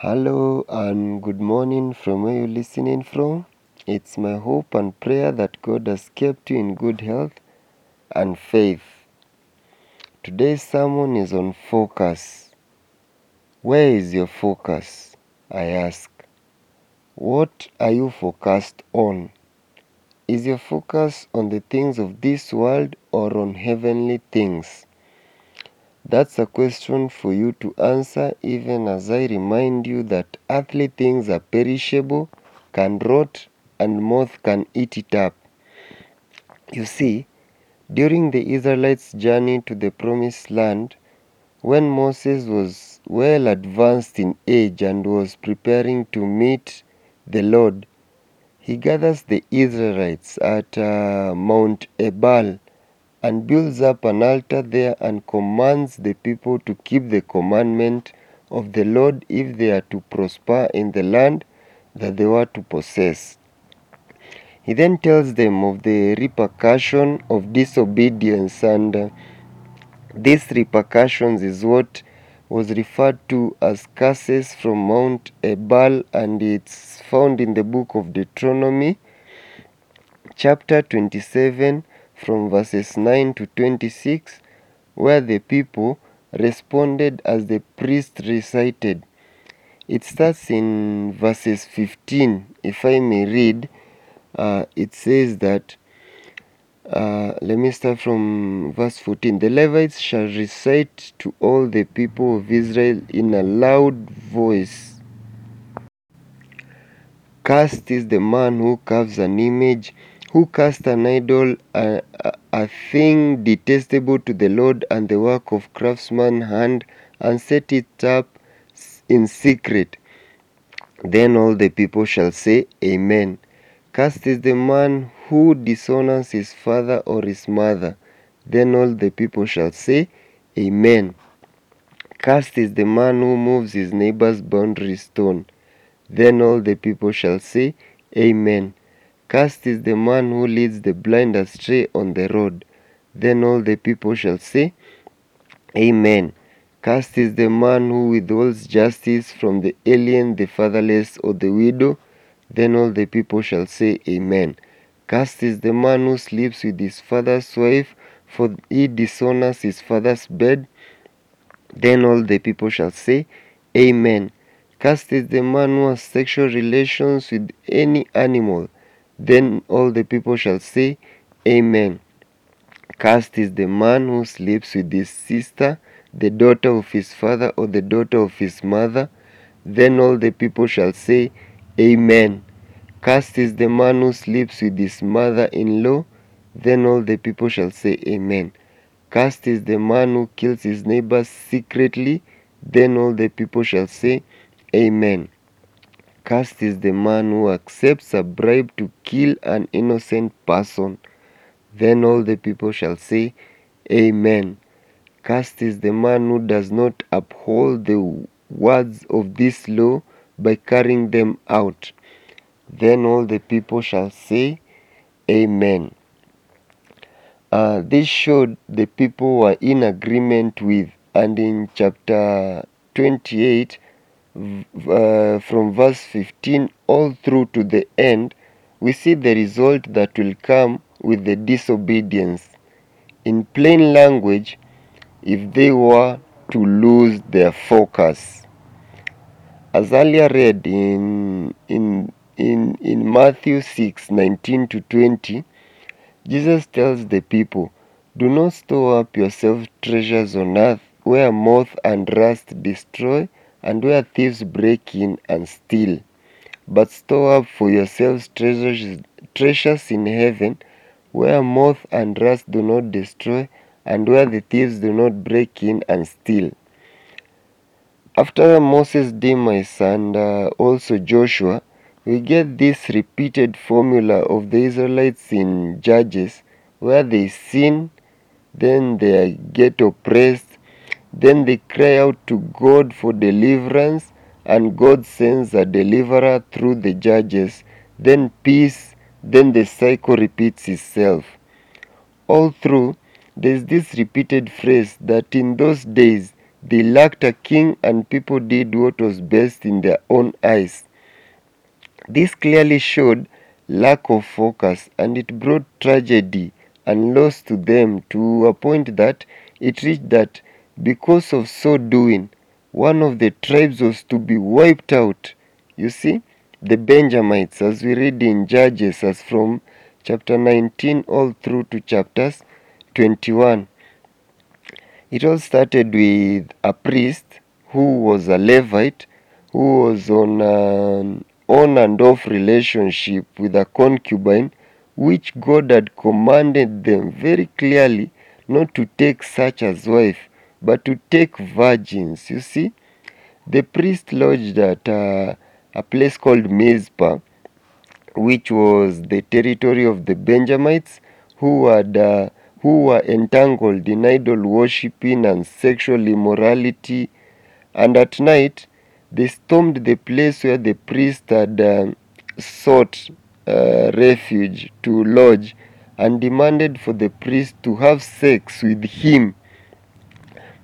Hello and good morning from where you're listening from. It's my hope and prayer that God has kept you in good health and faith. Today's sermon is on focus. Where is your focus? I ask. What are you focused on? Is your focus on the things of this world or on heavenly things? That's a question for you to answer even as I remind you that earthly things are perishable, can rot, and moth can eat it up. You see, during the Israelites' journey to the promised land, when Moses was well advanced in age and was preparing to meet the Lord, he gathers the Israelites at uh, Mount Ebal and builds up an altar there and commands the people to keep the commandment of the Lord if they are to prosper in the land that they were to possess. He then tells them of the repercussion of disobedience, and uh, these repercussions is what was referred to as curses from Mount Ebal, and it's found in the book of Deuteronomy, chapter 27, from verses 9 to 26, where the people responded as the priest recited. It starts in verses 15. If I may read, uh, it says that, uh, let me start from verse 14. The Levites shall recite to all the people of Israel in a loud voice. Cursed is the man who carves an image who cast an idol, a, a, thing detestable to the Lord, and the work of craftsman hand, and set it up in secret. Then all the people shall say, Amen. Cast is the man who dishonors his father or his mother. Then all the people shall say, Amen. Cast is the man who moves his neighbor's boundary stone. Then all the people shall say, Amen. Cursed is the man who leads the blind astray on the road. Then all the people shall say, Amen. Cursed is the man who withholds justice from the alien, the fatherless, or the widow. Then all the people shall say, Amen. Cursed is the man who sleeps with his father's wife, for he dishonors his father's bed. Then all the people shall say, Amen. Cursed is the man who has sexual relations with any animal. Then all the people shall say, Amen. Cursed is the man who sleeps with his sister, the daughter of his father, or the daughter of his mother. Then all the people shall say, Amen. Cursed is the man who sleeps with his mother in law. Then all the people shall say, Amen. Cursed is the man who kills his neighbor secretly. Then all the people shall say, Amen. Cursed is the man who accepts a bribe to kill an innocent person. Then all the people shall say, Amen. Cursed is the man who does not uphold the words of this law by carrying them out. Then all the people shall say, Amen. Uh, this showed the people were in agreement with, and in chapter 28, uh, from verse 15 all through to the end, we see the result that will come with the disobedience. In plain language, if they were to lose their focus. As earlier read in, in, in, in Matthew 6 19 to 20, Jesus tells the people, Do not store up yourself treasures on earth where moth and rust destroy and where thieves break in and steal. But store up for yourselves treasures, treasures in heaven, where moth and rust do not destroy, and where the thieves do not break in and steal. After Moses' demise and uh, also Joshua, we get this repeated formula of the Israelites in Judges, where they sin, then they get oppressed, then they cry out to God for deliverance, and God sends a deliverer through the judges. Then peace, then the cycle repeats itself. All through, there's this repeated phrase that in those days They lacked a king, and people did what was best in their own eyes. This clearly showed lack of focus, and it brought tragedy and loss to them to a point that it reached that because of so doing, one of the tribes was to be wiped out. You see, the Benjamites, as we read in Judges, as from chapter 19 all through to chapters 21. It all started with a priest who was a Levite who was on an on and off relationship with a concubine which God had commanded them very clearly not to take such as wife, but to take virgins. You see, the priest lodged at a, a place called Mizpah, which was the territory of the Benjamites, who had uh, who were entangled in idol worshipping and sexual immorality, and at night they stormed the place where the priest had uh, sought uh, refuge to lodge and demanded for the priest to have sex with him.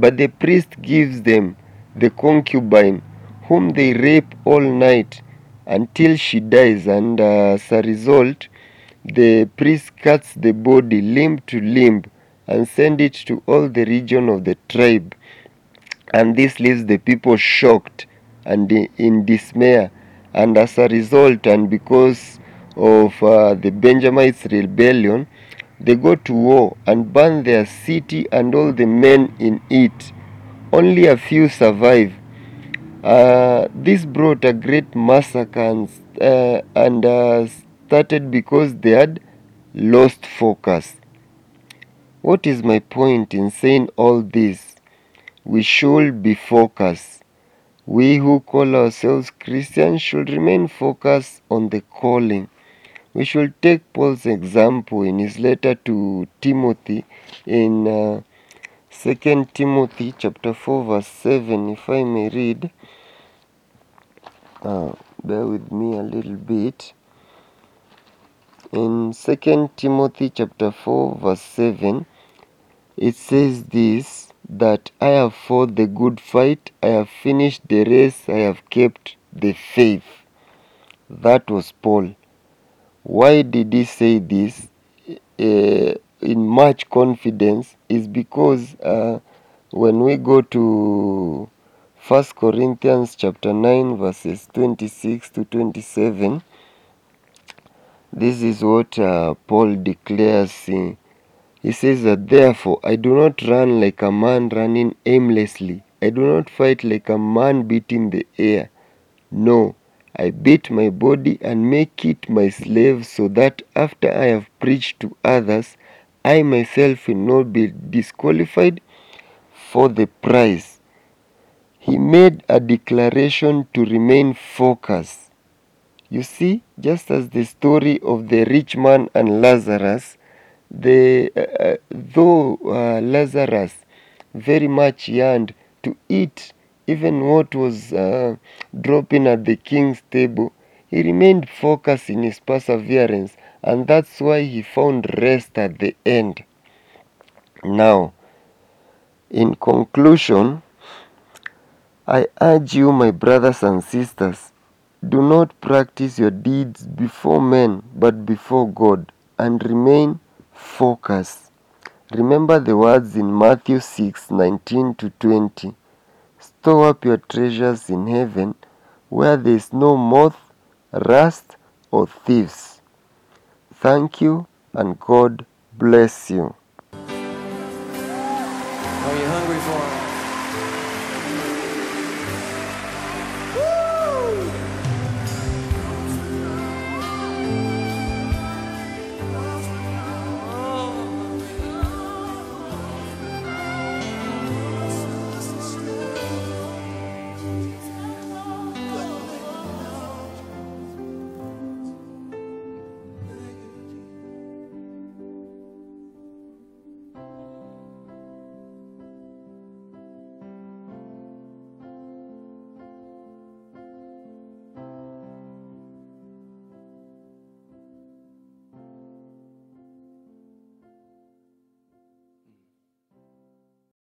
But the priest gives them the concubine, whom they rape all night until she dies, and uh, as a result, the priest cuts the body limb to limb and send it to all the region of the tribe. And this leaves the people shocked and in dismay. And as a result, and because of uh, the Benjamites' rebellion, they go to war and burn their city and all the men in it. Only a few survive. Uh, this brought a great massacre and, uh, and uh, started because they had lost focus. What is my point in saying all this? We should be focused. We who call ourselves Christians should remain focused on the calling. We should take Paul's example in his letter to Timothy in uh, 2 Timothy chapter 4 verse 7 if I may read uh, bear with me a little bit. In 2 Timothy chapter 4 verse 7 it says this that I have fought the good fight I have finished the race I have kept the faith. That was Paul why did he say this uh, in much confidence? Is because uh, when we go to First Corinthians chapter 9 verses 26 to 27, this is what uh, Paul declares. He says that therefore I do not run like a man running aimlessly. I do not fight like a man beating the air. No, I beat my body and make it my slave so that after I have preached to others, I myself will not be disqualified for the prize. He made a declaration to remain focused. You see, just as the story of the rich man and Lazarus, the, uh, uh though uh, Lazarus very much yearned to eat even what was uh, dropping at the king's table, he remained focused in his perseverance, and that's why he found rest at the end. Now, in conclusion, I urge you, my brothers and sisters, do not practice your deeds before men, but before God, and remain focused. Remember the words in Matthew 6 19 to 20. Store up your treasures in heaven, where there is no moth, rust, or thieves. Thank you, and God bless you.